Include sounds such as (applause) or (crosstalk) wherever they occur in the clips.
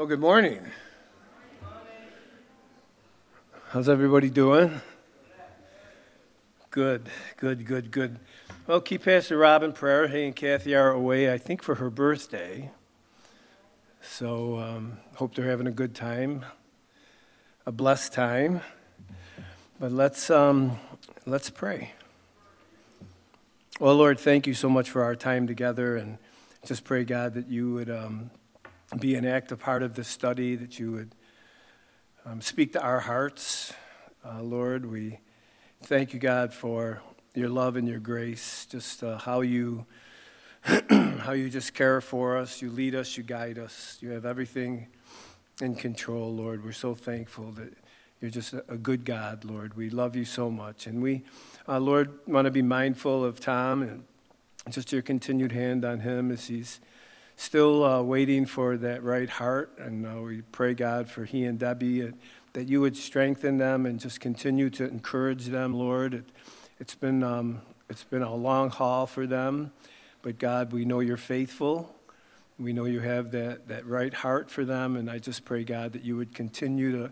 Well, good morning. How's everybody doing? Good, good, good, good. Well, keep Pastor Rob in prayer. He and Kathy are away, I think, for her birthday. So, um, hope they're having a good time, a blessed time. But let's um, let's pray. Well, Lord, thank you so much for our time together, and just pray, God, that you would um, be an active part of this study, that you would um, speak to our hearts. Uh, Lord, we thank you, God, for your love and your grace, just uh, how you (clears throat) how you just care for us, you lead us, you guide us, you have everything in control, Lord. We're so thankful that you're just a, good God, Lord. We love you so much, and we, uh, Lord, want to be mindful of Tom and just your continued hand on him as he's still uh, waiting for that right heart. And uh, we pray, God, for he and Debbie, uh, that you would strengthen them and just continue to encourage them, Lord. It, has been, um, it's been a long haul for them, but God, we know you're faithful. We know you have that, that right heart for them. And I just pray, God, that you would continue to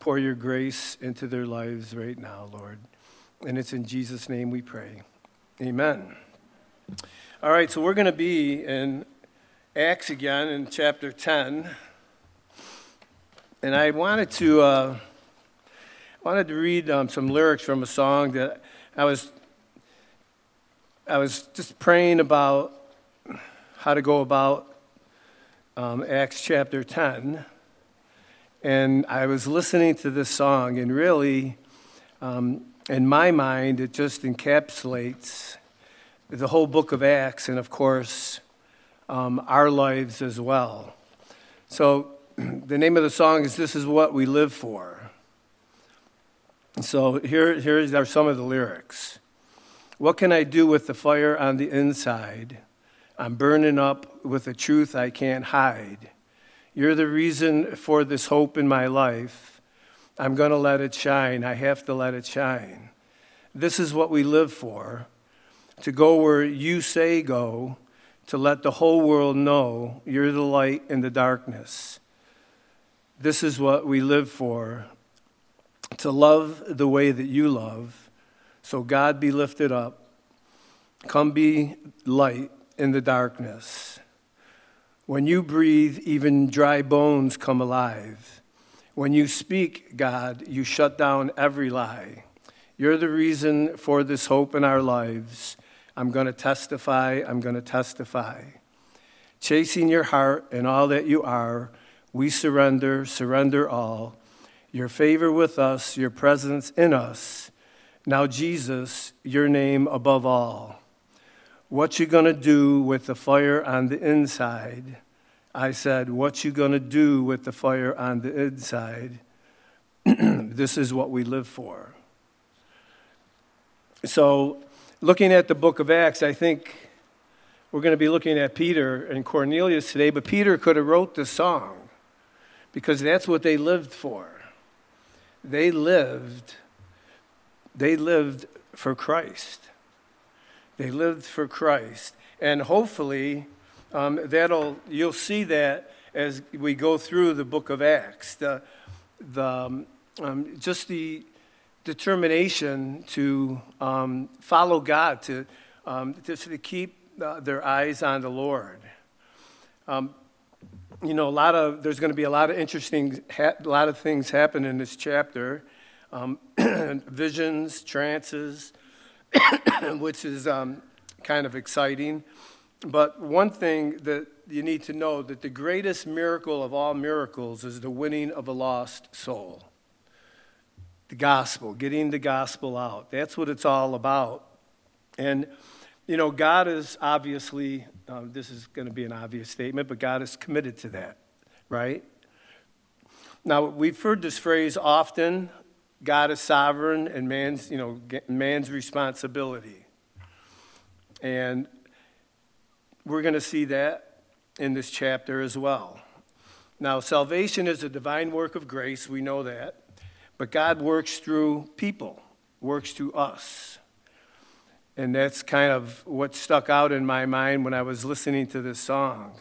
pour your grace into their lives right now, Lord. And it's in Jesus' name we pray. Amen. All right, so we're going to be in Acts again in chapter 10. And I wanted to, uh, wanted to read um, some lyrics from a song that I was, I was just praying about how to go about um, Acts chapter 10. And I was listening to this song, and really, um, in my mind, it just encapsulates the whole book of Acts, and of course, um, our lives as well. So, (clears throat) the name of the song is This Is What We Live For. So, here, here are some of the lyrics. What can I do with the fire on the inside? I'm burning up with a truth I can't hide. You're the reason for this hope in my life. I'm going to let it shine. I have to let it shine. This is what we live for to go where you say go to let the whole world know you're the light in the darkness. This is what we live for to love the way that you love. So God be lifted up. Come be light in the darkness. When you breathe, even dry bones come alive. When you speak, God, you shut down every lie. You're the reason for this hope in our lives. I'm going to testify, I'm going to testify. Chasing your heart and all that you are, we surrender, surrender all. Your favor with us, your presence in us. Now, Jesus, your name above all. What you gonna do with the fire on the inside? I said, What you gonna do with the fire on the inside? (clears throat) this is what we live for. So looking at the book of Acts, I think we're going to be looking at Peter and Cornelius today, but Peter could have wrote the song because that's what they lived for. They lived they lived for Christ. They lived for Christ. And hopefully um, that'll you'll see that as we go through the book of Acts. The, the um, um just the determination to um, follow God, to, um, just to keep uh, their eyes on the Lord. Um, you know, a lot of there's going to be a lot of interesting, ha- a lot of things happen in this chapter, um, (clears throat) visions, trances, (coughs) which is um, kind of exciting. But one thing that you need to know that the greatest miracle of all miracles is the winning of a lost soul the gospel, getting the gospel out. That's what it's all about. And, you know, God is obviously, um, this is going to be an obvious statement, but God is committed to that, right? Now, we've heard this phrase often God is sovereign and man's, you know, man's responsibility. And we're going to see that in this chapter as well. Now, salvation is a divine work of grace, we know that. But God works through people, works through us. And that's kind of what stuck out in my mind when I was listening to this song.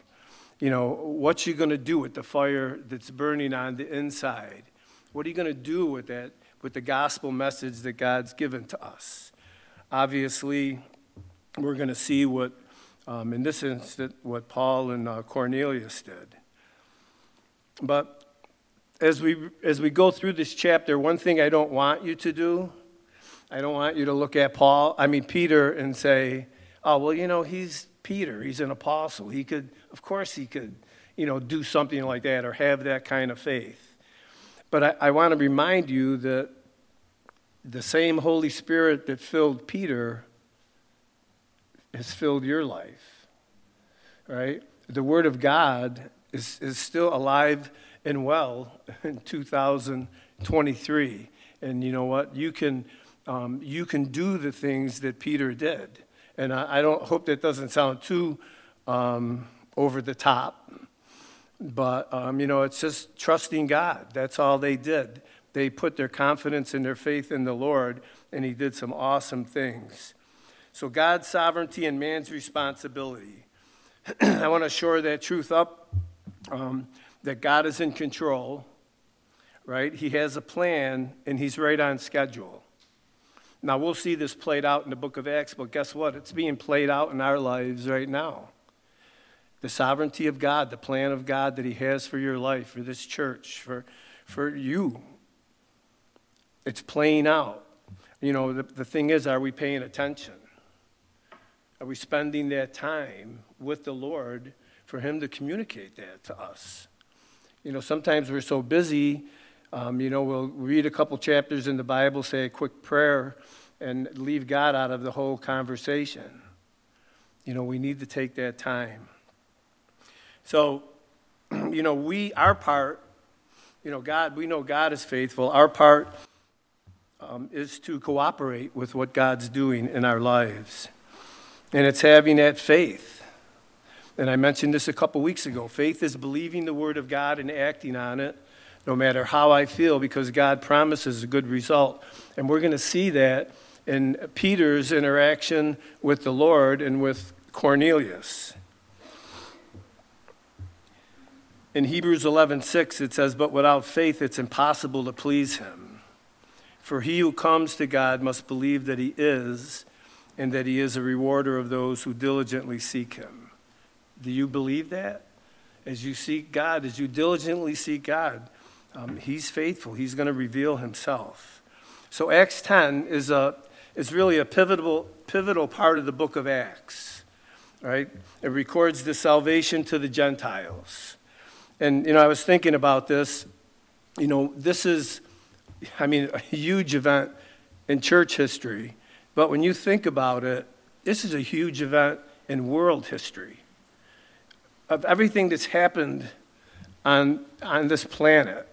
You know, what are you going to do with the fire that's burning on the inside? What are you going to do with that, with the gospel message that God's given to us? Obviously, we're going to see what, um, in this instance, what Paul and uh, Cornelius did. But as we, as we go through this chapter, one thing I don't want you to do, I don't want you to look at Paul, I mean Peter, and say, oh, well, you know, he's Peter, he's an apostle. He could, of course, he could, you know, do something like that or have that kind of faith. But I, I want to remind you that the same Holy Spirit that filled Peter has filled your life, right? The Word of God is, is still alive and well in 2023. And you know what? You can, um, you can do the things that Peter did. And I, I don't hope that doesn't sound too um, over the top. But, um, you know, it's just trusting God. That's all they did. They put their confidence and their faith in the Lord, and He did some awesome things. So, God's sovereignty and man's responsibility. (clears throat) I want to shore that truth up um, that God is in control, right? He has a plan, and He's right on schedule. Now, we'll see this played out in the book of Acts, but guess what? It's being played out in our lives right now. The sovereignty of God, the plan of God that He has for your life, for this church, for, for you. It's playing out. You know, the, the thing is, are we paying attention? Are we spending that time with the Lord for Him to communicate that to us? You know, sometimes we're so busy um, you know, we'll read a couple chapters in the Bible, say a quick prayer, and leave God out of the whole conversation. You know, we need to take that time. So, (clears throat) you know, we, our part, you know, God, we know God is faithful. Our part um, is to cooperate with what God's doing in our lives. And it's having that faith. And I mentioned this a couple weeks ago. Faith is believing the Word of God and acting on it no matter how I feel, because God promises a good result. And we're going to see that in Peter's interaction with the Lord and with Cornelius. In Hebrews 11:6 it says, "But without faith it's impossible to please him. For he who comes to God must believe that he is, and that he is a rewarder of those who diligently seek him." Do you believe that? As you seek God, as you diligently seek God, um, he's faithful. He's going to reveal himself. So Acts 10 is, a, is really a pivotal, pivotal part of the book of Acts. Right? It records the salvation to the Gentiles. And, you know, I was thinking about this. You know, this is, I mean, a huge event in church history. But when you think about it, this is a huge event in world history. Of everything that's happened on, on this planet,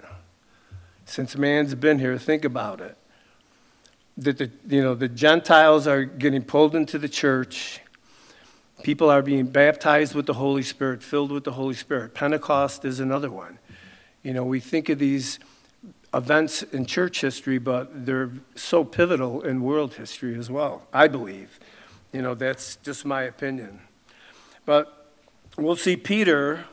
since man's been here, think about it. That the, you know, the Gentiles are getting pulled into the church. People are being baptized with the Holy Spirit, filled with the Holy Spirit. Pentecost is another one. You know, we think of these events in church history, but they're so pivotal in world history as well, I believe. You know, that's just my opinion. But we'll see Peter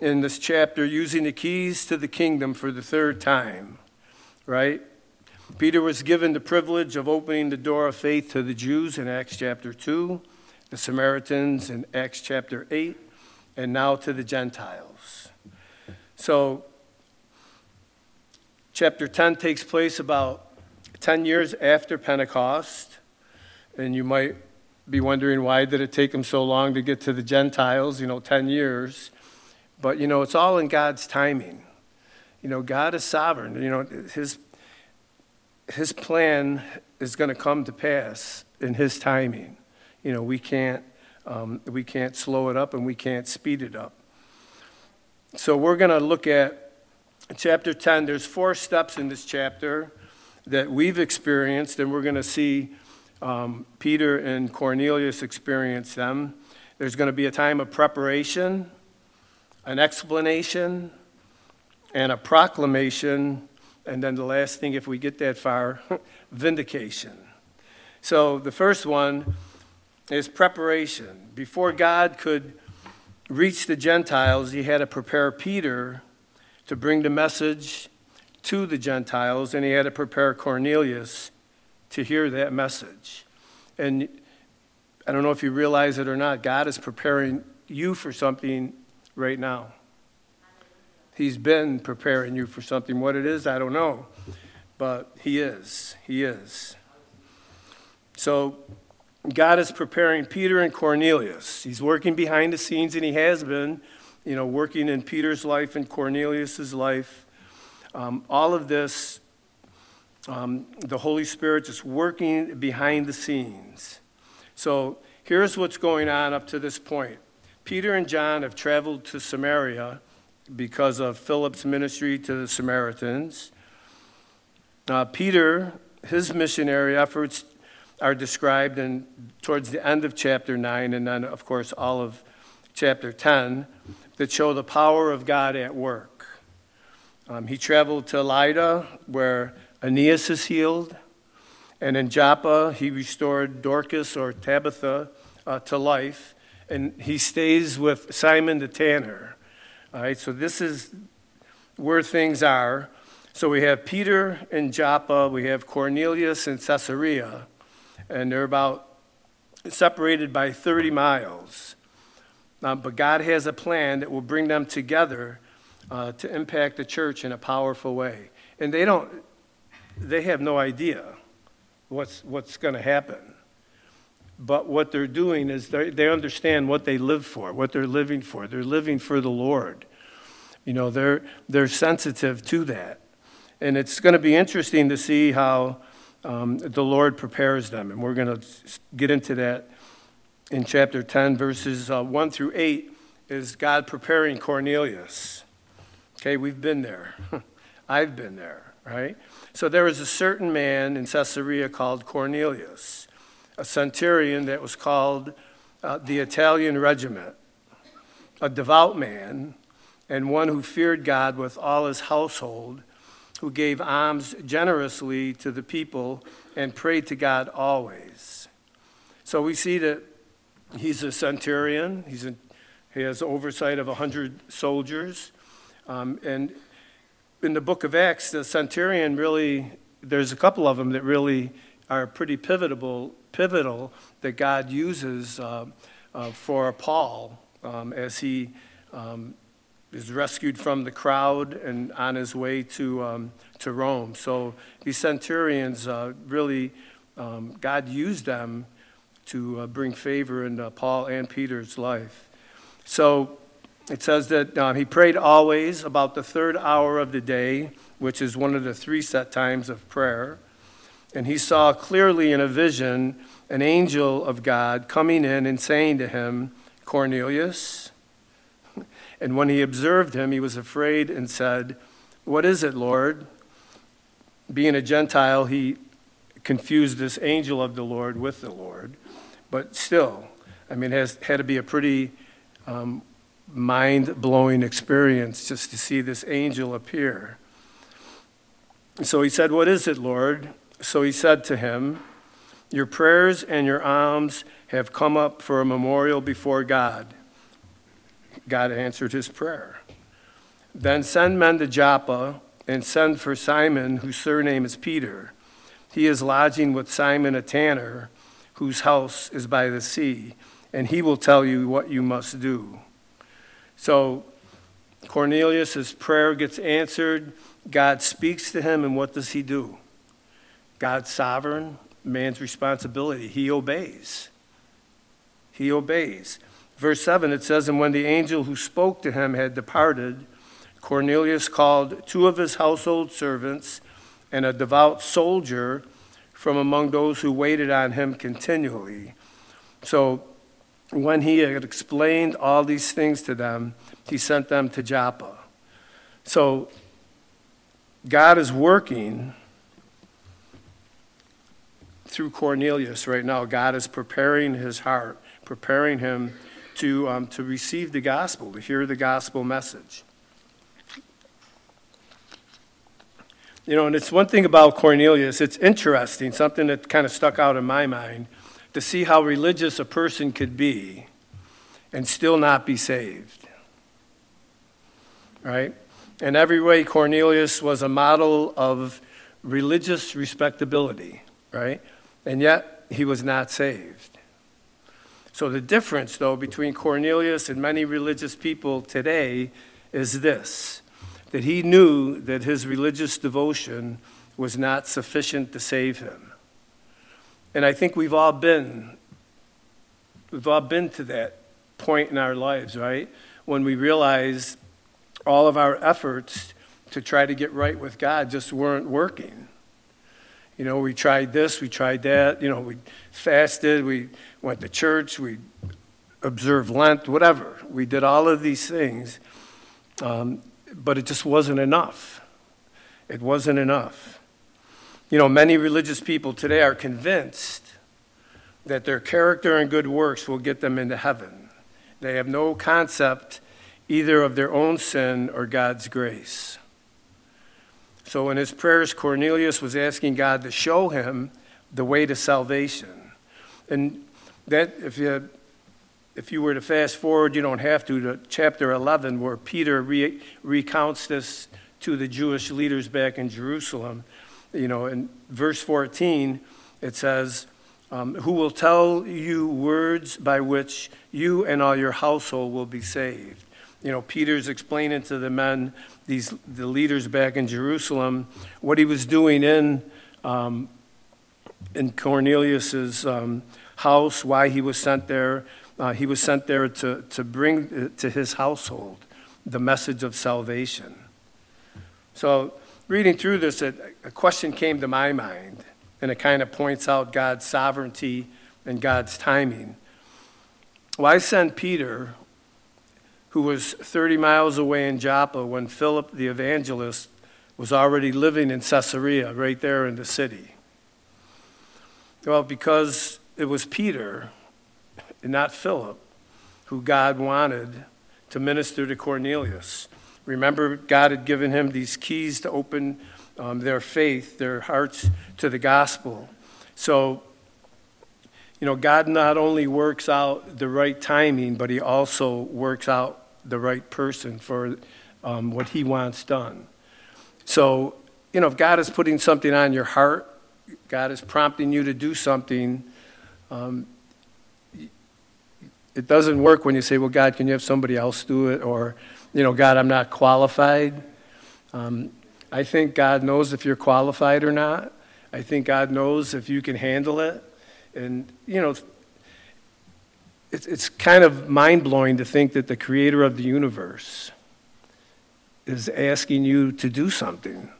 in this chapter using the keys to the kingdom for the third time, right? Peter was given the privilege of opening the door of faith to the Jews in Acts chapter 2, the Samaritans in Acts chapter 8, and now to the Gentiles. So, chapter 10 takes place about 10 years after Pentecost, and you might be wondering why did it take him so long to get to the Gentiles, you know, 10 years. But, you know, it's all in God's timing. You know, God is sovereign. You know, His, his plan is going to come to pass in His timing. You know, we can't, um, we can't slow it up and we can't speed it up. So we're going to look at chapter 10. There's four steps in this chapter that we've experienced, and we're going to see um, Peter and Cornelius experience them. There's going to be a time of preparation an explanation, and a proclamation, and then the last thing, if we get that far, (laughs) vindication. So the first one is preparation. Before God could reach the Gentiles, he had to prepare Peter to bring the message to the Gentiles, and he had to prepare Cornelius to hear that message. And I don't know if you realize it or not, God is preparing you for something right now. He's been preparing you for something. What it is, I don't know. But He is. He is. So God is preparing Peter and Cornelius. He's working behind the scenes, and He has been, you know, working in Peter's life and Cornelius's life. Um, all of this, um, the Holy Spirit just working behind the scenes. So here's what's going on up to this point Peter and John have traveled to Samaria because of Philip's ministry to the Samaritans. Uh, Peter, his missionary efforts are described in, towards the end of chapter 9, and then, of course, all of chapter 10, that show the power of God at work. Um, he traveled to Lydda, where Aeneas is healed, and in Joppa, he restored Dorcas or Tabitha uh, to life, and he stays with Simon the tanner. All right, so this is where things are. So we have Peter in Joppa, we have Cornelius in Caesarea, and they're about separated by 30 miles. Uh, but God has a plan that will bring them together uh, to impact the church in a powerful way. And they don't, they have no idea what's, what's going to happen. But what they're doing is they understand what they live for, what they're living for. They're living for the Lord. You know, they're, they're sensitive to that. And it's going to be interesting to see how um, the Lord prepares them. And we're going to get into that in chapter 10, verses uh, 1 through 8, is God preparing Cornelius. Okay, we've been there. (laughs) I've been there, right? So there was a certain man in Caesarea called Cornelius, a centurion that was called uh, the Italian regiment, a devout man, and one who feared God with all his household who gave alms generously to the people and prayed to God always. So we see that he's a centurion, he's a, he has oversight of 100 soldiers. Um, and in the book of Acts, the centurion really, there's a couple of them that really are pretty pivotal, pivotal that God uses uh, uh, for Paul um, as he um, is rescued from the crowd and on his way to, um, to Rome. So these centurions uh, really, um, God used them to uh, bring favor in uh, Paul and Peter's life. So it says that uh, he prayed always about the third hour of the day, which is one of the three set times of prayer. And he saw clearly in a vision an angel of God coming in and saying to him, Cornelius. (laughs) And when he observed him, he was afraid and said, What is it, Lord? Being a Gentile, he confused this angel of the Lord with the Lord. But still, I mean, it has had to be a pretty um, mind blowing experience just to see this angel appear. So he said, What is it, Lord? So he said to him, Your prayers and your alms have come up for a memorial before God. God answered his prayer. Then send men to Joppa and send for Simon, whose surname is Peter. He is lodging with Simon a tanner, whose house is by the sea, and he will tell you what you must do. So Cornelius' prayer gets answered. God speaks to him, and what does he do? God's sovereign, man's responsibility. He obeys. He obeys. Verse 7, it says, And when the angel who spoke to him had departed, Cornelius called two of his household servants and a devout soldier from among those who waited on him continually. So when he had explained all these things to them, he sent them to Joppa. So God is working through Cornelius right now. God is preparing his heart, preparing him to, um, to receive the gospel, to hear the gospel message. You know, and it's one thing about Cornelius, it's interesting, something that kind of stuck out in my mind, to see how religious a person could be and still not be saved. Right? In every way, Cornelius was a model of religious respectability, right? And yet, he was not saved. So, the difference, though, between Cornelius and many religious people today is this that he knew that his religious devotion was not sufficient to save him. And I think we've all been we've all been to that point in our lives, right? When we realize all of our efforts to try to get right with God just weren't working. You know, we tried this, we tried that, you know, we fasted, we went to church, we observed Lent, whatever. We did all of these things, um, but it just wasn't enough. It wasn't enough. You know, many religious people today are convinced that their character and good works will get them into heaven. They have no concept either of their own sin or God's grace. So in his prayers, Cornelius was asking God to show him the way to salvation. And that, if you, if you were to fast forward, you don't have to, to chapter 11, where Peter re- recounts this to the Jewish leaders back in Jerusalem. You know, in verse 14, it says, um, Who will tell you words by which you and all your household will be saved? you know, Peter's explaining to the men, these the leaders back in Jerusalem, what he was doing in um, in Cornelius's um, house, why he was sent there. Uh, he was sent there to to bring to his household the message of salvation. So, reading through this, a, a question came to my mind, and it kind of points out God's sovereignty and God's timing. Why send Peter who was 30 miles away in Joppa when Philip the evangelist was already living in Caesarea, right there in the city? Well, because it was Peter and not Philip who God wanted to minister to Cornelius. Remember, God had given him these keys to open um, their faith, their hearts to the gospel. So, you know, God not only works out the right timing, but He also works out the right person for um, what He wants done. So, you know, if God is putting something on your heart, God is prompting you to do something, um, it doesn't work when you say, well, God, can you have somebody else do it? Or, you know, God, I'm not qualified. Um, I think God knows if you're qualified or not. I think God knows if you can handle it. And, you know, it's, it's kind of mind blowing to think that the creator of the universe is asking you to do something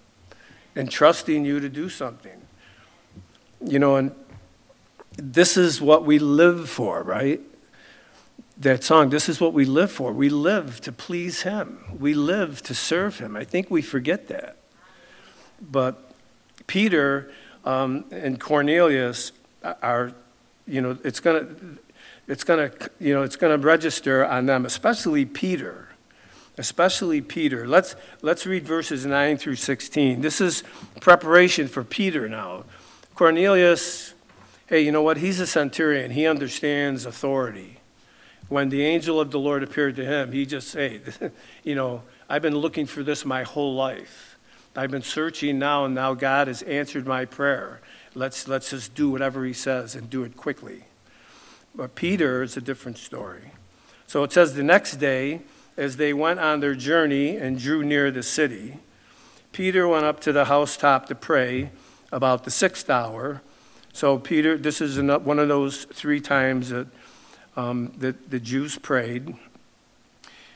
and trusting you to do something. You know, and this is what we live for, right? That song, this is what we live for. We live to please Him, we live to serve Him. I think we forget that. But Peter um, and Cornelius are, you know, it's going to, it's to, you know, it's to register on them, especially Peter. Especially Peter. Let's, let's read verses 9 through 16. This is preparation for Peter now. Cornelius, hey, you know what? He's a centurion. He understands authority. When the angel of the Lord appeared to him, he just said, (laughs) you know, I've been looking for this my whole life. I've been searching now, and now God has answered my prayer. Let's, let's just do whatever he says and do it quickly. But Peter is a different story. So it says the next day, as they went on their journey and drew near the city, Peter went up to the housetop to pray about the sixth hour. So, Peter, this is one of those three times that, um, that the Jews prayed.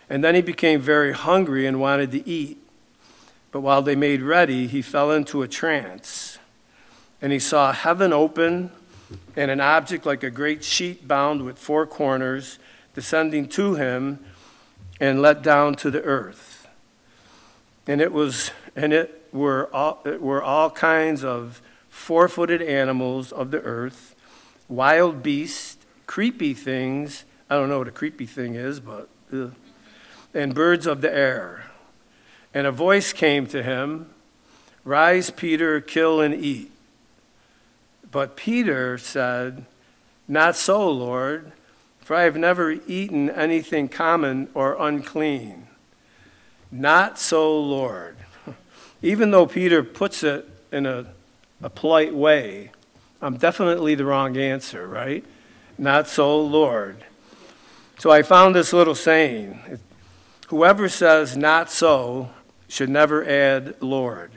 And then he became very hungry and wanted to eat. But while they made ready, he fell into a trance. And he saw heaven open and an object like a great sheet bound with four corners descending to him and let down to the earth. And it was and it were all, it were all kinds of four-footed animals of the earth, wild beasts, creepy things. I don't know what a creepy thing is, but ugh, and birds of the air. And a voice came to him, "Rise, Peter, kill and eat." But Peter said, Not so, Lord, for I have never eaten anything common or unclean. Not so, Lord. (laughs) Even though Peter puts it in a, a polite way, I'm definitely the wrong answer, right? Not so, Lord. So I found this little saying Whoever says not so should never add Lord.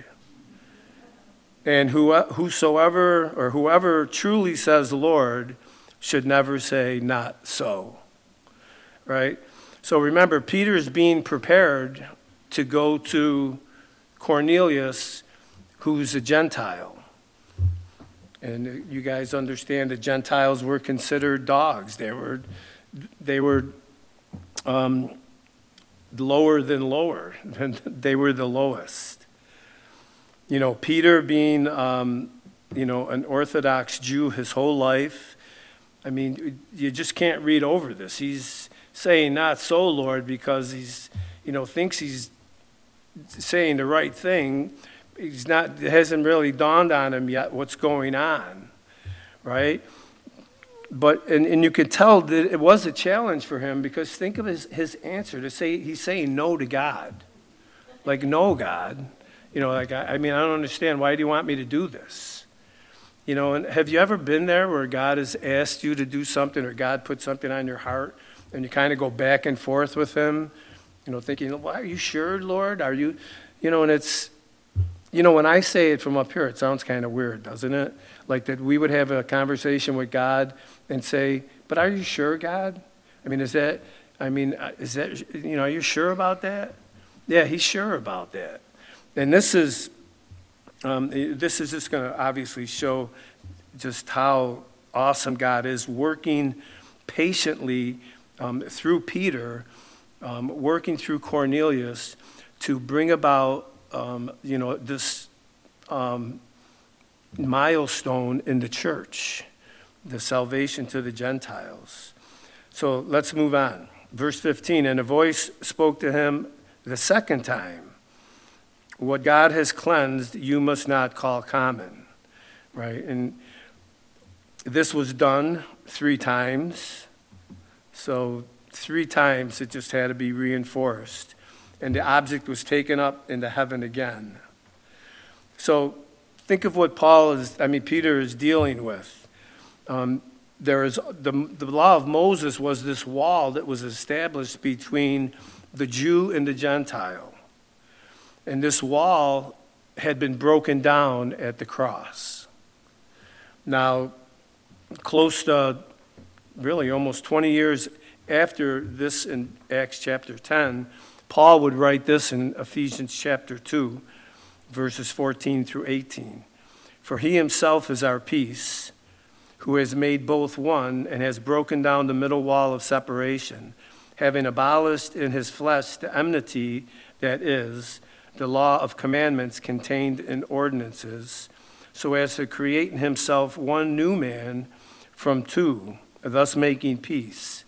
And whosoever or whoever truly says Lord should never say not so. Right? So remember, Peter is being prepared to go to Cornelius, who's a Gentile. And you guys understand the Gentiles were considered dogs. They were, they were um, lower than lower. (laughs) they were the lowest. You know, Peter being, um, you know, an Orthodox Jew his whole life, I mean, you just can't read over this. He's saying, Not so, Lord, because he's, you know, thinks he's saying the right thing. He's not, it hasn't really dawned on him yet what's going on, right? But, and, and you could tell that it was a challenge for him because think of his, his answer to say, he's saying no to God. Like, no, God. You know, like, I, I mean, I don't understand. Why do you want me to do this? You know, and have you ever been there where God has asked you to do something or God put something on your heart and you kind of go back and forth with Him, you know, thinking, well, are you sure, Lord? Are you, you know, and it's, you know, when I say it from up here, it sounds kind of weird, doesn't it? Like that we would have a conversation with God and say, but are you sure, God? I mean, is that, I mean, uh, is that, you know, are you sure about that? Yeah, He's sure about that. And this is, um, this is just going to obviously show just how awesome God is working patiently um, through Peter, um, working through Cornelius to bring about, um, you know, this um, milestone in the church, the salvation to the Gentiles. So let's move on. Verse 15, and a voice spoke to him the second time what God has cleansed, you must not call common, right? And this was done three times. So, three times it just had to be reinforced. And the object was taken up into heaven again. So, think of what Paul is, I mean, Peter is dealing with. Um, there is the, the law of Moses was this wall that was established between the Jew and the Gentile. And this wall had been broken down at the cross. Now, close to really almost 20 years after this in Acts chapter 10, Paul would write this in Ephesians chapter 2, verses 14 through 18. For he himself is our peace, who has made both one and has broken down the middle wall of separation, having abolished in his flesh the enmity that is the law of commandments contained in ordinances, so as to create in himself one new man from two, thus making peace,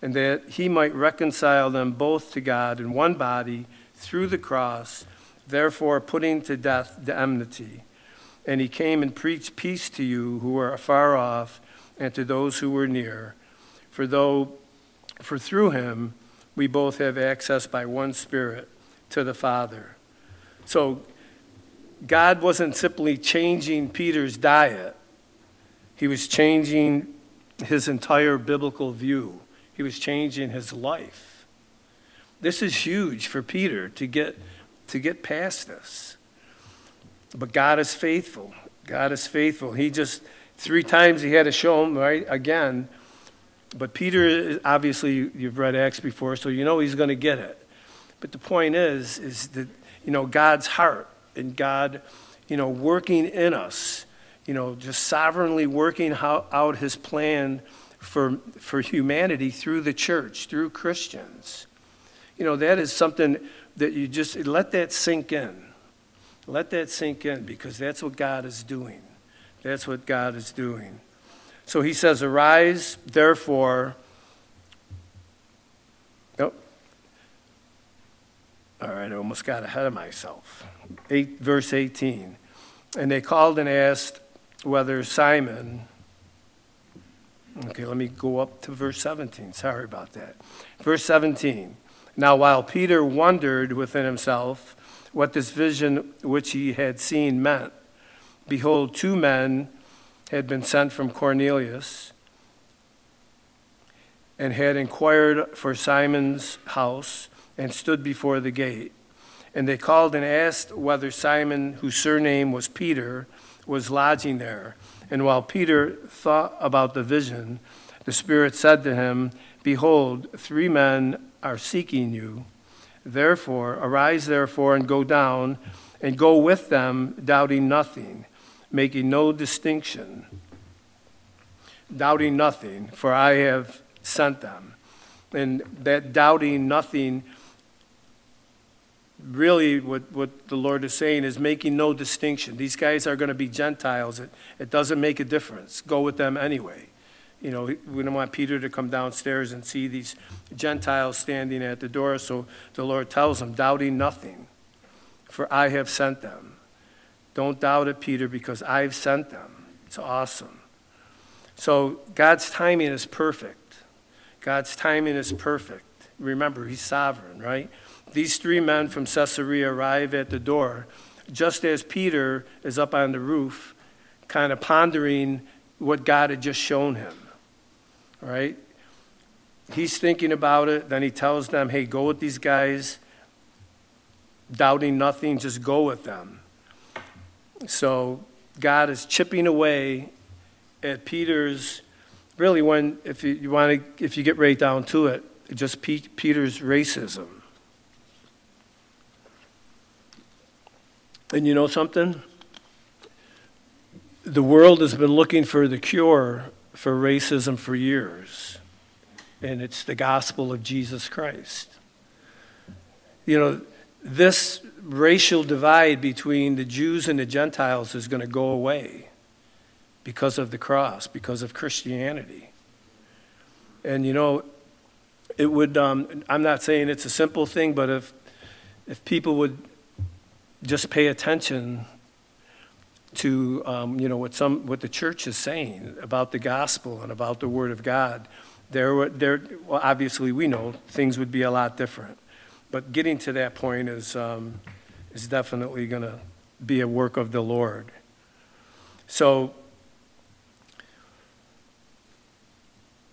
and that he might reconcile them both to God in one body through the cross, therefore putting to death the enmity. And he came and preached peace to you who are afar off and to those who were near. For though for through him we both have access by one spirit to the Father. So God wasn't simply changing Peter's diet, he was changing his entire biblical view, he was changing his life. This is huge for Peter to get, to get past this. But God is faithful. God is faithful. He just, three times he had to show him, right, again. But Peter, obviously, you've read Acts before, so you know he's going to get it. But the point is, is that you know, God's heart and God, you know, working in us, you know, just sovereignly working out his plan for, for humanity through the church, through Christians. You know, that is something that you just let that sink in. Let that sink in because that's what God is doing. That's what God is doing. So he says, Arise, therefore, Nope. All right, I almost got ahead of myself. Eight, verse 18. And they called and asked whether Simon, Okay, let me go up to verse 17. Sorry about that. Verse 17. Now, while Peter wondered within himself what this vision which he had seen meant, behold, two men had been sent from Cornelius and had inquired for Simon's house and stood before the gate. And they called and asked whether Simon, whose surname was Peter, was lodging there. And while Peter thought about the vision, the Spirit said to him, Behold, three men are seeking you. Therefore, arise therefore and go down and go with them, doubting nothing, making no distinction. Doubting nothing, for I have sent them. And that doubting nothing really what, what the Lord is saying is making no distinction. These guys are going to be Gentiles. It, it doesn't make a difference. Go with them anyway. You know, we don't want Peter to come downstairs and see these Gentiles standing at the door. So the Lord tells him, doubting nothing, for I have sent them. Don't doubt it, Peter, because I've sent them. It's awesome. So God's timing is perfect. God's timing is perfect. Remember, He's sovereign, right? These three men from Caesarea arrive at the door just as Peter is up on the roof, kind of pondering what God had just shown him. Right? He's thinking about it. Then he tells them, hey, go with these guys. Doubting nothing, just go with them. So God is chipping away at Peter's, really, when, if you, you want to, if you get right down to it, just Peter's racism. And you know something? The world has been looking for the cure for racism for years, and it's the gospel of Jesus Christ. You know, this racial divide between the Jews and the Gentiles is going to go away because of the cross, because of Christianity. And you know, it would, um, I'm not saying it's a simple thing, but if, if people would just pay attention to um, you know what some what the church is saying about the gospel and about the word of God, there there well obviously we know things would be a lot different, but getting to that point is um, is definitely going to be a work of the Lord. So.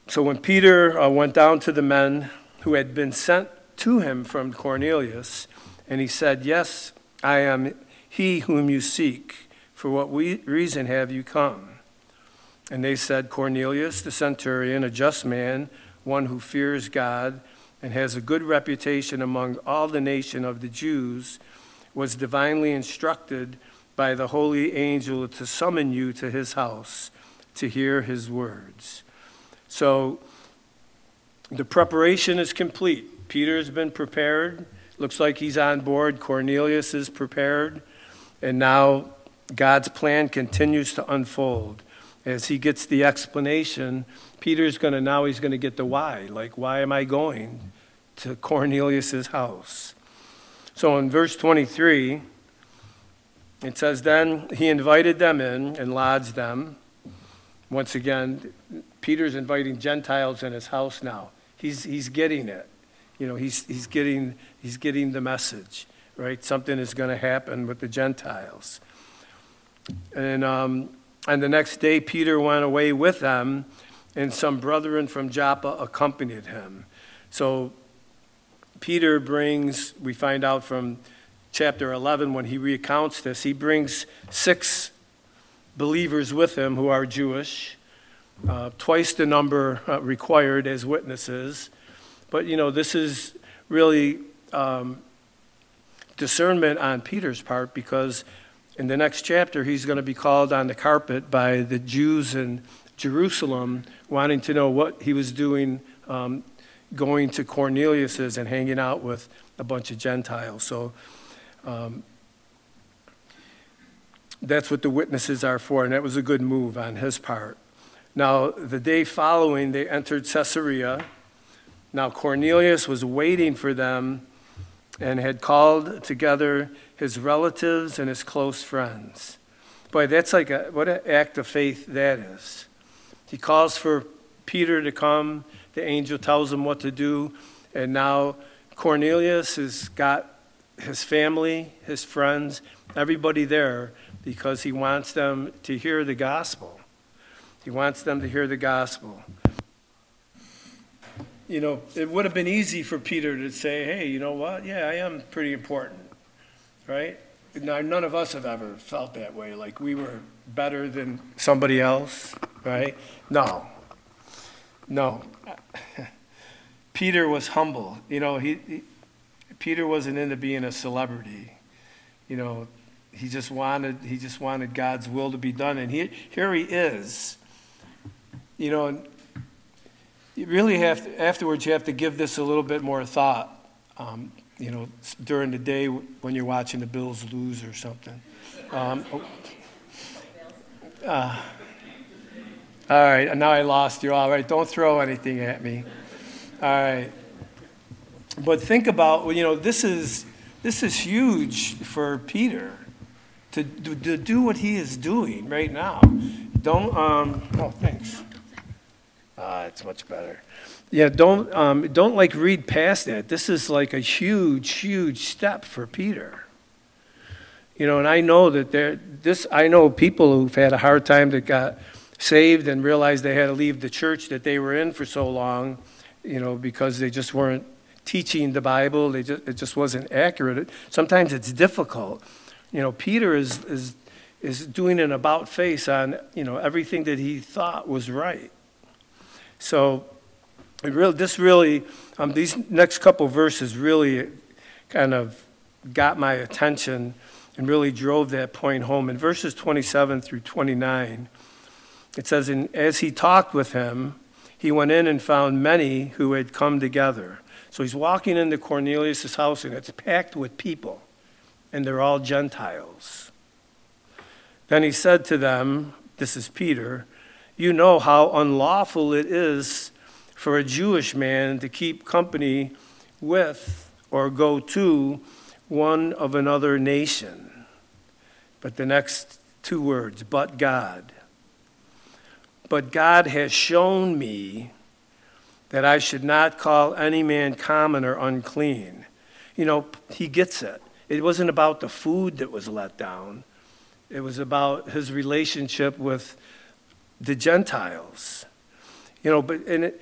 So when Peter uh, went down to the men who had been sent to him from Cornelius, and he said, Yes, I am he whom you seek. For what we, reason have you come? And they said, Cornelius the centurion, a just man, one who fears God and has a good reputation among all the nation of the Jews, was divinely instructed by the holy angel to summon you to his house to hear his words. So the preparation is complete. Peter has been prepared. Looks like he's on board. Cornelius is prepared. And now God's plan continues to unfold. As he gets the explanation, Peter's going to now he's going to get the why. Like, why am I going to Cornelius's house? So in verse 23, it says, Then he invited them in and lodged them. Once again, Peter's inviting Gentiles in his house now. He's, he's getting it. You know, he's, he's, getting, he's getting the message, right? Something is going to happen with the Gentiles. And, um, and the next day, Peter went away with them, and some brethren from Joppa accompanied him. So Peter brings, we find out from chapter 11 when he recounts this, he brings six believers with him who are Jewish, uh, twice the number uh, required as witnesses. But, you know, this is really um, discernment on Peter's part because in the next chapter he's going to be called on the carpet by the Jews in Jerusalem wanting to know what he was doing um, going to Cornelius's and hanging out with a bunch of Gentiles. So um, that's what the witnesses are for, and that was a good move on his part. Now, the day following, they entered Caesarea now Cornelius was waiting for them and had called together his relatives and his close friends. Boy, that's like a, what an act of faith that is. He calls for Peter to come. The angel tells him what to do. And now Cornelius has got his family, his friends, everybody there because he wants them to hear the gospel. He wants them to hear the gospel. You know, it would have been easy for Peter to say, hey, you know what? Yeah, I am pretty important, right? Now, none of us have ever felt that way, like we were better than somebody else, right? No. No. (laughs) Peter was humble. You know, he, he Peter wasn't into being a celebrity. You know, he just wanted he just wanted God's will to be done, and he, here he is. You know, you really have to, afterwards you have to give this a little bit more thought. Um, you know, during the day when you're watching the Bills lose or something. Um, oh, uh, all right, now I lost you. All right, don't throw anything at me. All right. But think about, you know, this is, this is huge for Peter to, to, to do what he is doing right now. Don't, um, oh, thanks. Ah, it's much better. Yeah, don't, um, don't like read past that. This is like a huge, huge step for Peter. You know, and I know that there, this, I know people who've had a hard time that got saved and realized they had to leave the church that they were in for so long, you know, because they just weren't teaching the Bible. They just, it just wasn't accurate. Sometimes it's difficult. You know, Peter is, is, is doing an about face on, you know, everything that he thought was right. So really, this really, um, these next couple verses really kind of got my attention and really drove that point home. In verses 27 through 29, it says, and As he talked with him, he went in and found many who had come together. So he's walking into Cornelius' house, and it's packed with people, and they're all Gentiles. Then he said to them, This is Peter, you know how unlawful it is for a Jewish man to keep company with or go to one of another nation. But the next two words, but God. But God has shown me that I should not call any man common or unclean. You know, he gets it. It wasn't about the food that was let down, it was about his relationship with the Gentiles. You know, but and, it,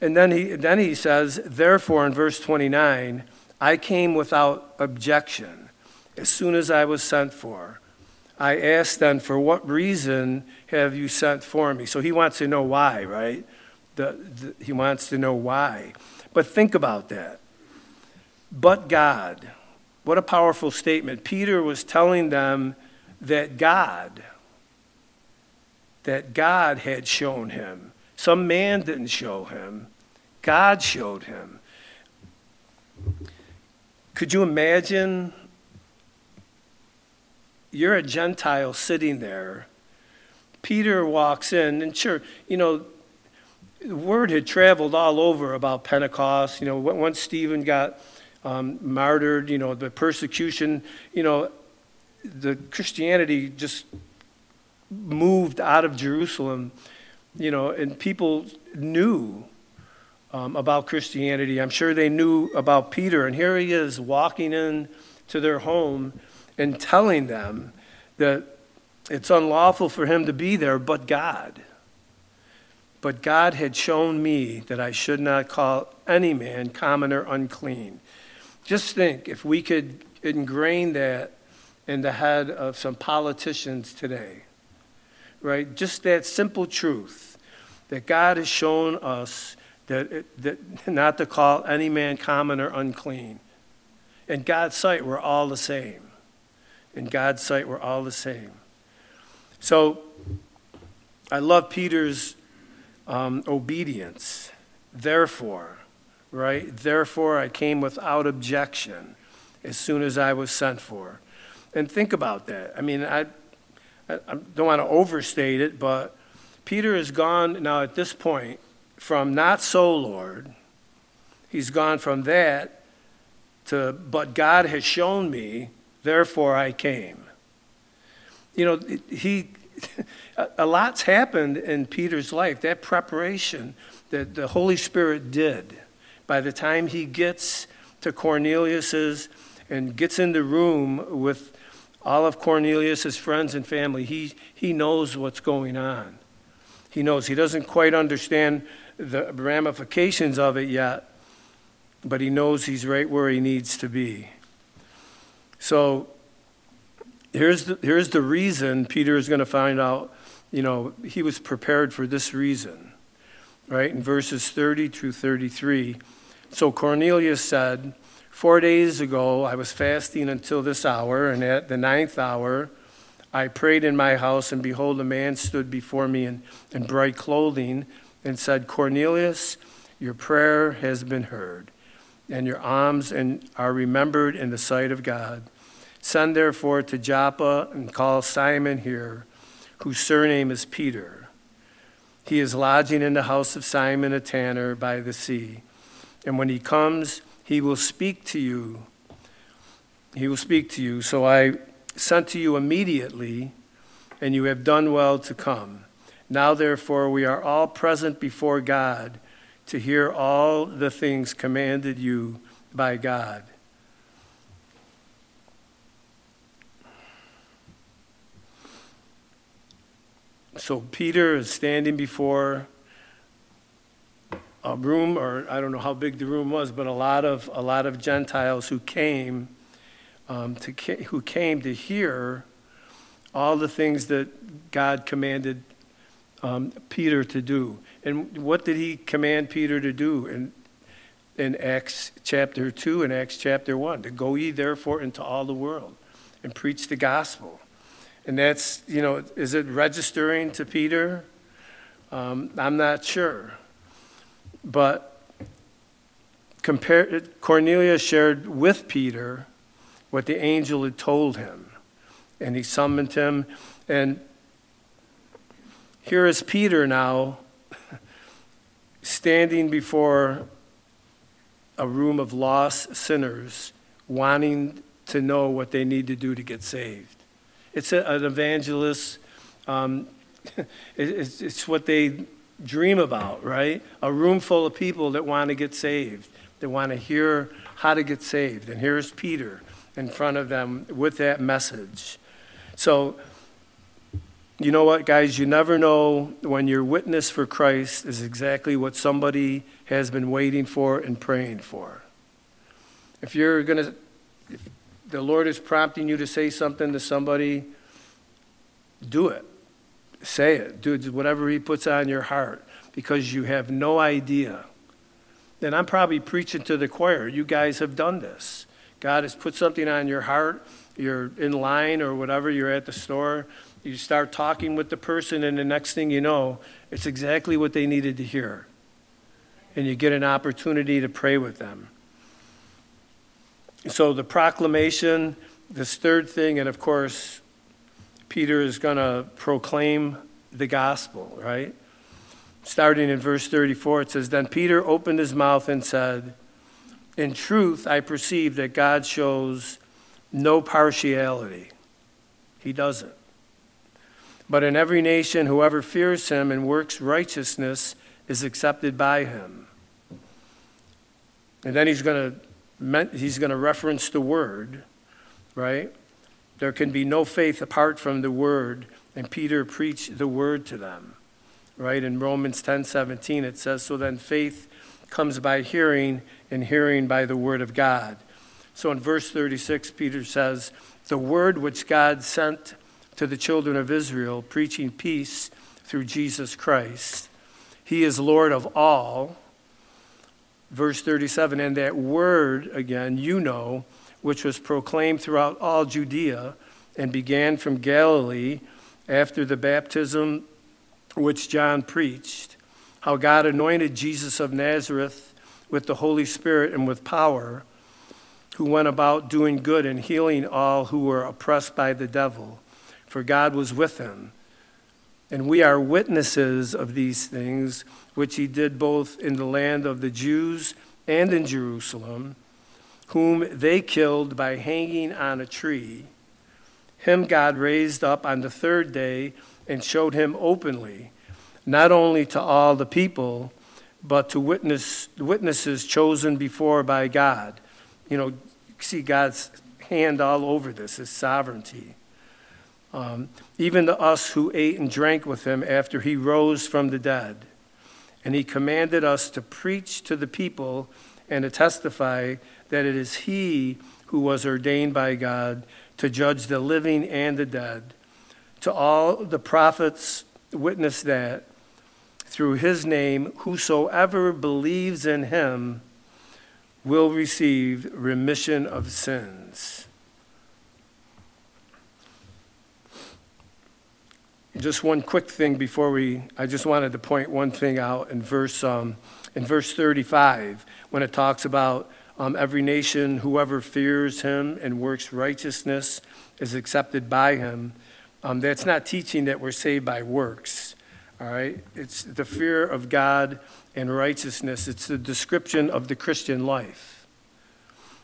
and then, he, then he says, therefore, in verse 29, I came without objection as soon as I was sent for. I asked then, for what reason have you sent for me? So he wants to know why, right? The, the, he wants to know why. But think about that. But God. What a powerful statement. Peter was telling them that God, that God had shown him. Some man didn't show him, God showed him. Could you imagine? You're a Gentile sitting there. Peter walks in, and sure, you know, the word had traveled all over about Pentecost. You know, once Stephen got um, martyred, you know, the persecution, you know, the Christianity just moved out of Jerusalem, you know, and people knew um, about Christianity. I'm sure they knew about Peter, and here he is walking in to their home and telling them that it's unlawful for him to be there, but God. But God had shown me that I should not call any man common or unclean. Just think if we could ingrain that in the head of some politicians today, right? Just that simple truth that God has shown us that, it, that not to call any man common or unclean. In God's sight, we're all the same. In God's sight, we're all the same. So I love Peter's um, obedience. Therefore, right? Therefore, I came without objection as soon as I was sent for. And think about that. I mean, I, I don't want to overstate it, but Peter has gone now at this point from not so, Lord. He's gone from that to, but God has shown me, therefore I came. You know, he (laughs) a lot's happened in Peter's life. That preparation that the Holy Spirit did by the time he gets to Cornelius's and gets in the room with all of Cornelius's friends and family, he, he knows what's going on. He knows. He doesn't quite understand the ramifications of it yet, but he knows he's right where he needs to be. So here's the, here's the reason Peter is going to find out, you know, he was prepared for this reason, right? In verses 30 through 33. So Cornelius said, Four days ago I was fasting until this hour, and at the ninth hour I prayed in my house, and behold, a man stood before me in, in bright clothing and said, Cornelius, your prayer has been heard and your alms and are remembered in the sight of God. Send therefore to Joppa and call Simon here, whose surname is Peter. He is lodging in the house of Simon a tanner by the sea. And when he comes, he will speak to you. He will speak to you. So I sent to you immediately, and you have done well to come. Now, therefore, we are all present before God to hear all the things commanded you by God. So Peter is standing before a room, or I don't know how big the room was, but a lot of a lot of Gentiles who came um, to who came to hear all the things that God commanded um, Peter to do. And what did he command Peter to do in, in Acts chapter 2 and Acts chapter 1? To go ye therefore into all the world and preach the gospel. And that's, you know, is it registering to Peter? Um, I'm not sure. But compare, Cornelius shared with Peter what the angel had told him. And he summoned him. And here is Peter now standing before a room of lost sinners, wanting to know what they need to do to get saved. It's a, an evangelist. Um, (laughs) it's, it's what they dream about, right? A room full of people that want to get saved, that want to hear how to get saved. And here's Peter in front of them with that message. So, you know what, guys? You never know when your witness for Christ is exactly what somebody has been waiting for and praying for. If you're going to, if the Lord is prompting you to say something to somebody, do it. Say it. Do whatever He puts on your heart because you have no idea. And I'm probably preaching to the choir. You guys have done this. God has put something on your heart. You're in line or whatever, you're at the store. You start talking with the person, and the next thing you know, it's exactly what they needed to hear. And you get an opportunity to pray with them. So, the proclamation, this third thing, and of course, Peter is going to proclaim the gospel, right? Starting in verse 34, it says, Then Peter opened his mouth and said, In truth, I perceive that God shows no partiality. He doesn't. But in every nation, whoever fears him and works righteousness is accepted by him. And then he's going to he's going to reference the word, right? There can be no faith apart from the word, and Peter preached the word to them. Right? In Romans 10:17 it says so then faith comes by hearing and hearing by the word of God. So in verse 36 Peter says, "The word which God sent to the children of Israel, preaching peace through Jesus Christ. He is Lord of all." Verse 37, and that word again, you know, which was proclaimed throughout all Judea and began from Galilee after the baptism which John preached, how God anointed Jesus of Nazareth with the Holy Spirit and with power, who went about doing good and healing all who were oppressed by the devil, for God was with him. And we are witnesses of these things which he did both in the land of the Jews and in Jerusalem whom they killed by hanging on a tree. Him God raised up on the third day, and showed him openly, not only to all the people, but to witness, witnesses chosen before by God. You know, see God's hand all over this, his sovereignty. Um, even to us who ate and drank with him after he rose from the dead. And he commanded us to preach to the people and to testify that it is he who was ordained by God to judge the living and the dead. To all the prophets witness that through his name, whosoever believes in him will receive remission of sins. Just one quick thing before we, I just wanted to point one thing out in verse, um, in verse 35 when it talks about um, every nation, whoever fears him and works righteousness is accepted by him. Um, that's not teaching that we're saved by works. All right? It's the fear of God and righteousness. It's the description of the Christian life.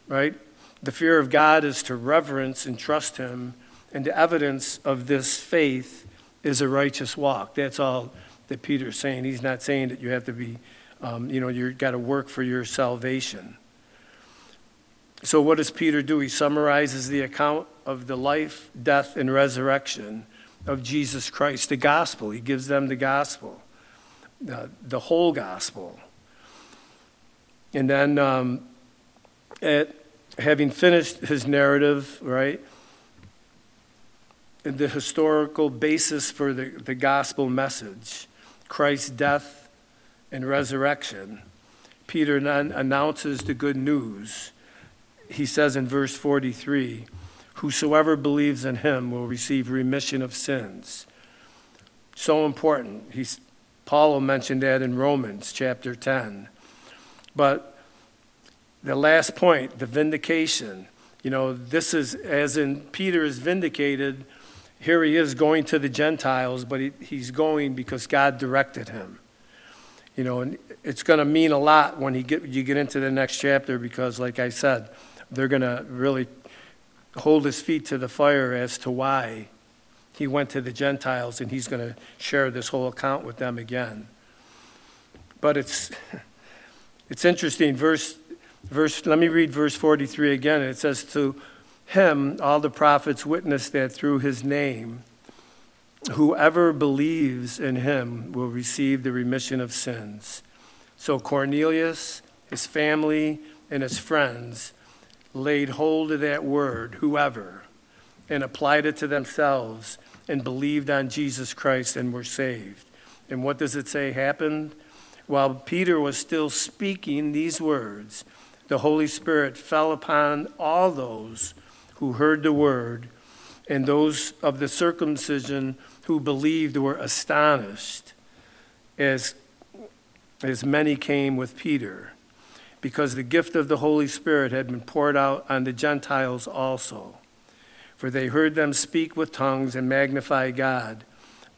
Right? The fear of God is to reverence and trust him, and the evidence of this faith is a righteous walk. That's all that Peter's saying. He's not saying that you have to be, um, you know, you've got to work for your salvation. So, what does Peter do? He summarizes the account of the life, death, and resurrection of Jesus Christ, the gospel. He gives them the gospel, the whole gospel. And then, um, at, having finished his narrative, right, the historical basis for the, the gospel message, Christ's death and resurrection, Peter announces the good news. He says in verse 43 Whosoever believes in him will receive remission of sins. So important. He's, Paul mentioned that in Romans chapter 10. But the last point, the vindication, you know, this is as in Peter is vindicated here he is going to the Gentiles, but he, he's going because God directed him. You know, and it's going to mean a lot when he get, you get into the next chapter because, like I said, they're going to really hold his feet to the fire as to why he went to the Gentiles, and he's going to share this whole account with them again. But it's (laughs) it's interesting. Verse verse. Let me read verse forty three again. It says to him, all the prophets witness that through his name, whoever believes in him will receive the remission of sins. So Cornelius, his family, and his friends laid hold of that word, whoever, and applied it to themselves and believed on Jesus Christ and were saved. And what does it say happened? While Peter was still speaking these words, the Holy Spirit fell upon all those who heard the word, and those of the circumcision who believed were astonished, as, as many came with Peter, because the gift of the Holy Spirit had been poured out on the Gentiles also. For they heard them speak with tongues and magnify God.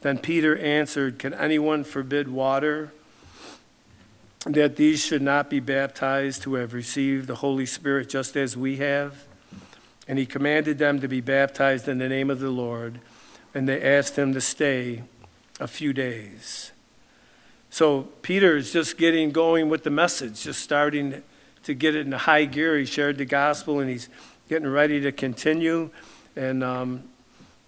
Then Peter answered, Can anyone forbid water? That these should not be baptized who have received the Holy Spirit just as we have? And he commanded them to be baptized in the name of the Lord, and they asked him to stay a few days. So Peter is just getting going with the message, just starting to get it in high gear. He shared the gospel and he's getting ready to continue. And, um,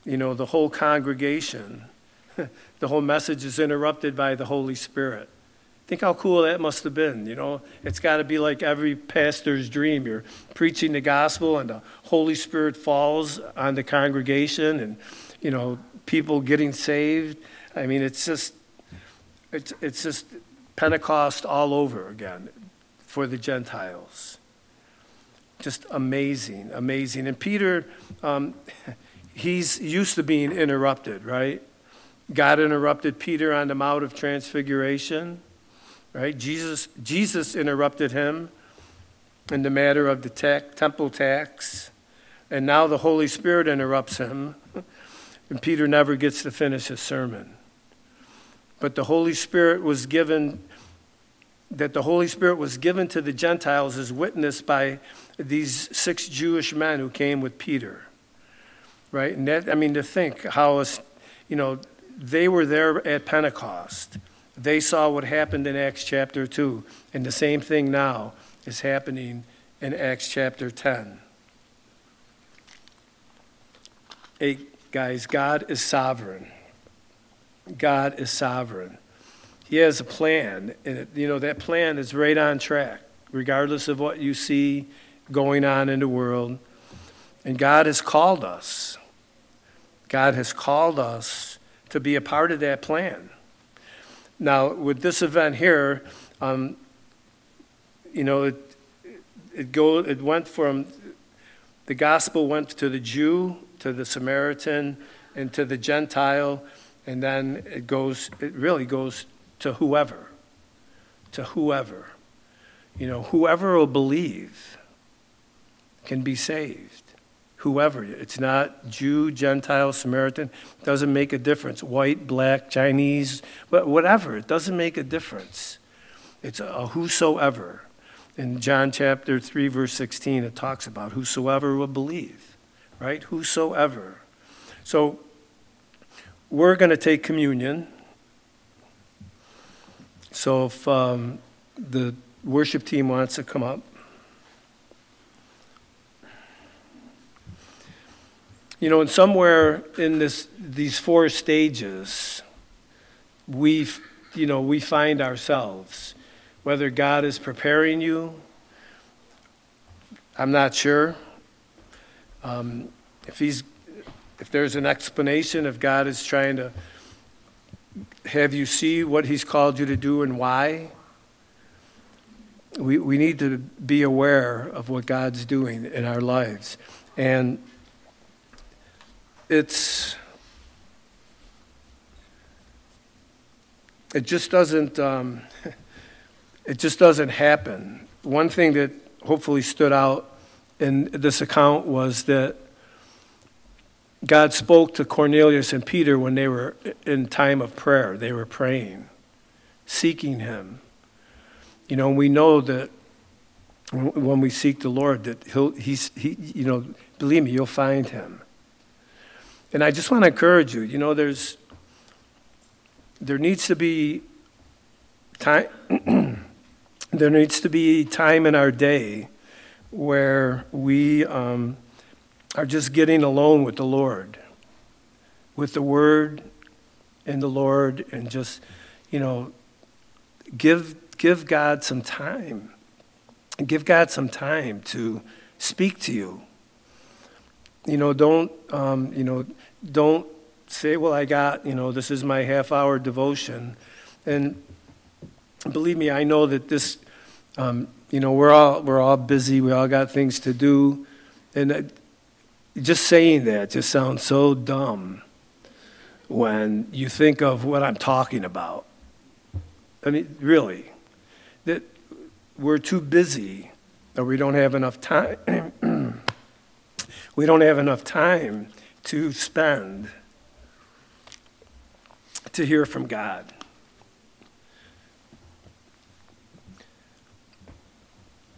you know, the whole congregation, (laughs) the whole message is interrupted by the Holy Spirit. Think how cool that must have been. You know, it's got to be like every pastor's dream. You're preaching the gospel, and the Holy Spirit falls on the congregation, and you know, people getting saved. I mean, it's just, it's it's just Pentecost all over again for the Gentiles. Just amazing, amazing. And Peter, um, he's used to being interrupted, right? God interrupted Peter on the Mount of Transfiguration right? Jesus, Jesus interrupted him in the matter of the temple tax, and now the Holy Spirit interrupts him, (laughs) and Peter never gets to finish his sermon. But the Holy Spirit was given, that the Holy Spirit was given to the Gentiles as witnessed by these six Jewish men who came with Peter. Right? And that, I mean, to think how, you know, they were there at Pentecost. They saw what happened in Acts chapter 2, and the same thing now is happening in Acts chapter 10. Hey, guys, God is sovereign. God is sovereign. He has a plan, and it, you know that plan is right on track, regardless of what you see going on in the world. And God has called us. God has called us to be a part of that plan. Now, with this event here, um, you know, it, it, go, it went from the gospel went to the Jew, to the Samaritan, and to the Gentile, and then it goes, it really goes to whoever. To whoever. You know, whoever will believe can be saved. Whoever. It's not Jew, Gentile, Samaritan. It doesn't make a difference. White, black, Chinese, whatever. It doesn't make a difference. It's a whosoever. In John chapter 3, verse 16, it talks about whosoever will believe, right? Whosoever. So we're going to take communion. So if um, the worship team wants to come up. You know, and somewhere in this, these four stages, we, you know, we find ourselves. Whether God is preparing you, I'm not sure. Um, if he's, if there's an explanation, if God is trying to have you see what He's called you to do and why, we, we need to be aware of what God's doing in our lives. And it's it just doesn't um, (laughs) it just doesn't happen. One thing that hopefully stood out in this account was that God spoke to Cornelius and Peter when they were in time of prayer. They were praying, seeking Him. You know, we know that when we seek the Lord, that He'll, He's, He, you know, believe me, you'll find Him. And I just want to encourage you. You know, there's there needs to be time. (clears throat) there needs to be time in our day where we um, are just getting alone with the Lord, with the Word and the Lord, and just you know, give give God some time. Give God some time to speak to you. You know, don't um, you know don't say, well, I got, you know, this is my half hour devotion. And believe me, I know that this, um, you know, we're all, we're all busy, we all got things to do. And just saying that just sounds so dumb when you think of what I'm talking about. I mean, really, that we're too busy or we don't have enough time. (clears throat) we don't have enough time to spend to hear from God.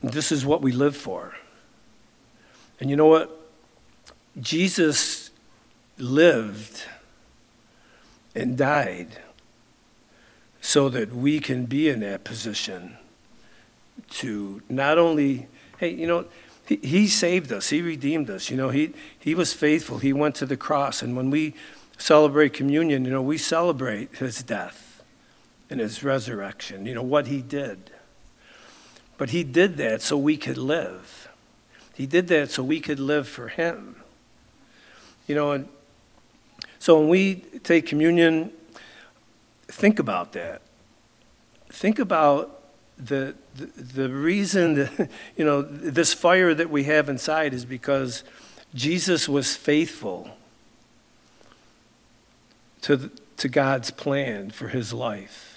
This is what we live for. And you know what? Jesus lived and died so that we can be in that position to not only, hey, you know, he, he saved us. He redeemed us. You know, he, he was faithful. He went to the cross. And when we celebrate communion, you know, we celebrate his death and his resurrection, you know, what he did. But he did that so we could live. He did that so we could live for him. You know, and so when we take communion, think about that. Think about the, the, the reason that, (laughs) you know, this fire that we have inside is because Jesus was faithful to, to God's plan for his life.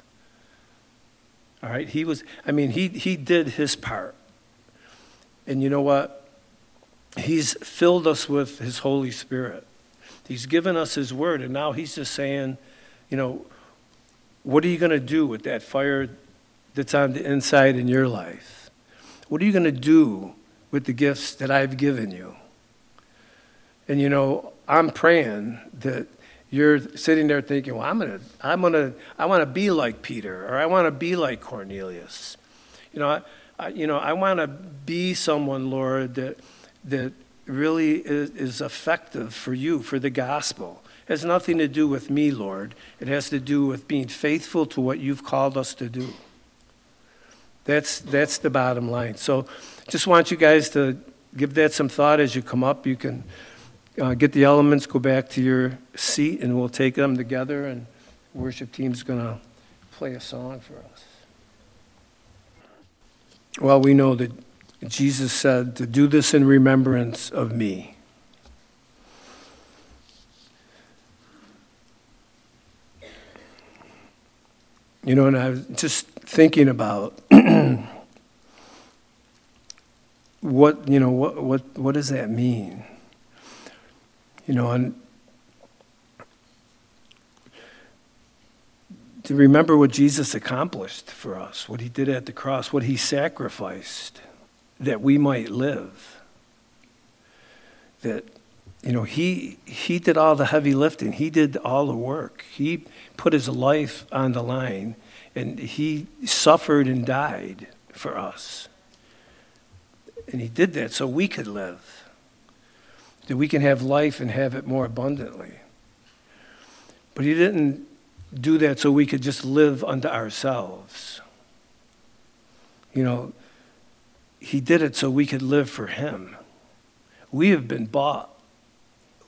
All right? He was, I mean, he, he did his part. And you know what? He's filled us with his Holy Spirit. He's given us his word, and now he's just saying, you know, what are you going to do with that fire that's on the inside in your life? What are you going to do with the gifts that I've given you? And you know, I'm praying that you're sitting there thinking, well, I'm gonna, I'm gonna, I want to be like Peter, or I want to be like Cornelius. You know, I, I you know, I want to be someone, Lord, that that really is, is effective for you, for the gospel. It has nothing to do with me, Lord. It has to do with being faithful to what you've called us to do. That's that's the bottom line. So, just want you guys to give that some thought as you come up. You can uh, get the elements, go back to your seat, and we'll take them together. And worship team's going to play a song for us. Well, we know that Jesus said to do this in remembrance of me. You know, and I was just thinking about (clears throat) what, you know, what, what, what does that mean? You know, and to remember what Jesus accomplished for us, what he did at the cross, what he sacrificed that we might live. That, you know, he, he did all the heavy lifting, he did all the work. He put his life on the line, and he suffered and died for us. And he did that so we could live that we can have life and have it more abundantly. But he didn't do that so we could just live unto ourselves. You know, he did it so we could live for him. We have been bought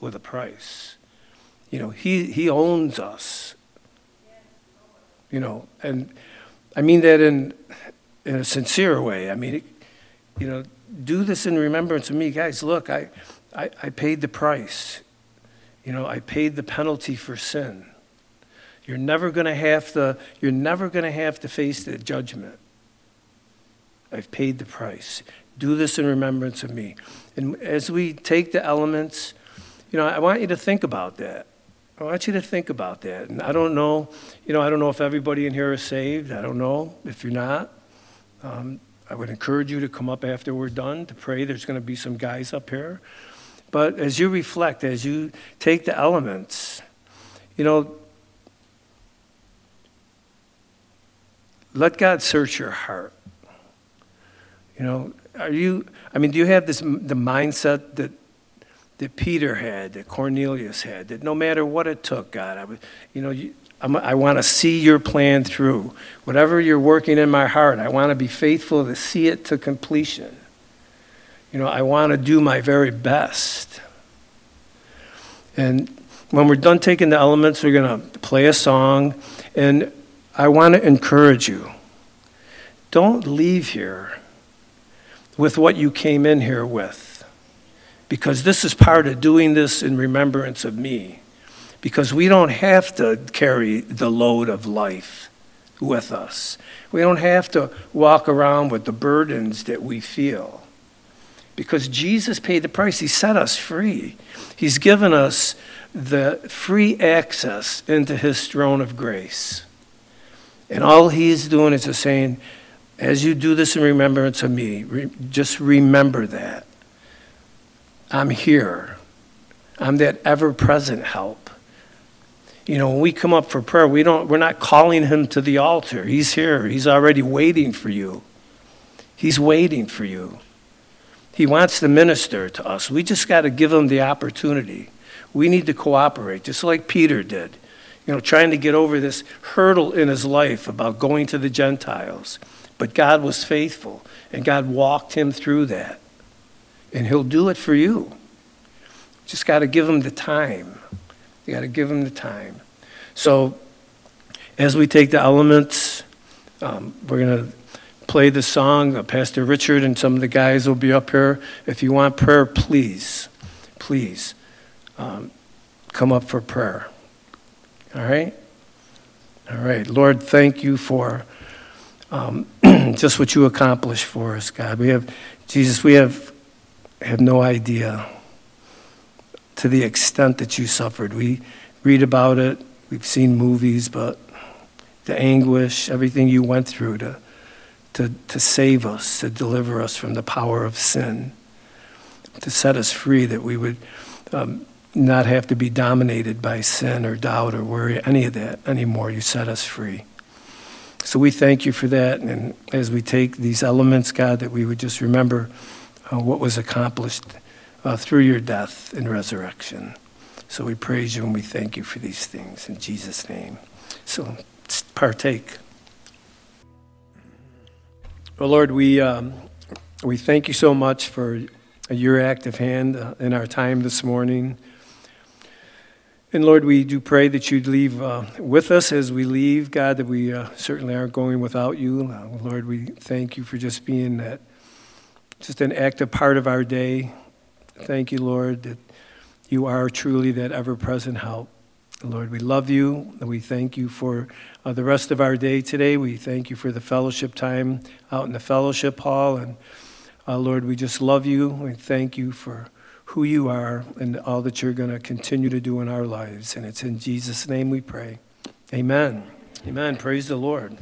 with a price. You know, he, he owns us. You know, and I mean that in, in a sincere way. I mean, you know, do this in remembrance of me. Guys, look, I, I, I paid the price. You know, I paid the penalty for sin. You're never going to have to, you're never going to have to face the judgment. I've paid the price. Do this in remembrance of me. And as we take the elements, you know, I want you to think about that. I want you to think about that. And I don't know, you know, I don't know if everybody in here is saved. I don't know if you're not. Um, I would encourage you to come up after we're done to pray. There's going to be some guys up here. But as you reflect, as you take the elements, you know, let God search your heart. You know, are you, I mean, do you have this, the mindset that, that Peter had, that Cornelius had, that no matter what it took, God, I would, you know, you, i want to see your plan through. Whatever you're working in my heart, I want to be faithful to see it to completion. You know, I want to do my very best. And when we're done taking the elements, we're going to play a song. And I want to encourage you don't leave here with what you came in here with, because this is part of doing this in remembrance of me. Because we don't have to carry the load of life with us, we don't have to walk around with the burdens that we feel because Jesus paid the price. He set us free. He's given us the free access into His throne of grace. And all He's doing is just saying, as you do this in remembrance of me, re- just remember that. I'm here. I'm that ever present help. You know, when we come up for prayer, we don't, we're not calling him to the altar. He's here. He's already waiting for you. He's waiting for you. He wants to minister to us. We just got to give him the opportunity. We need to cooperate, just like Peter did. You know, trying to get over this hurdle in his life about going to the Gentiles. But God was faithful, and God walked him through that. And he'll do it for you. Just got to give him the time. You got to give him the time. So, as we take the elements, um, we're going to play the song. Uh, Pastor Richard and some of the guys will be up here. If you want prayer, please, please um, come up for prayer. All right? All right. Lord, thank you for um, (clears throat) just what you accomplished for us, God. We have, Jesus, we have, have no idea to the extent that you suffered. We read about it, we've seen movies, but the anguish, everything you went through to to, to save us, to deliver us from the power of sin, to set us free, that we would um, not have to be dominated by sin or doubt or worry, any of that anymore. You set us free. So we thank you for that. And as we take these elements, God, that we would just remember uh, what was accomplished uh, through your death and resurrection. So we praise you and we thank you for these things in Jesus' name. So partake. Well, Lord, we, um, we thank you so much for your active hand uh, in our time this morning. And Lord, we do pray that you'd leave uh, with us as we leave, God, that we uh, certainly aren't going without you. Uh, Lord, we thank you for just being that, just an active part of our day. Thank you, Lord, that you are truly that ever present help. Lord, we love you, we thank you for uh, the rest of our day today. We thank you for the fellowship time out in the fellowship hall. And uh, Lord, we just love you. We thank you for who you are and all that you're going to continue to do in our lives. And it's in Jesus' name we pray. Amen. Amen. Praise the Lord.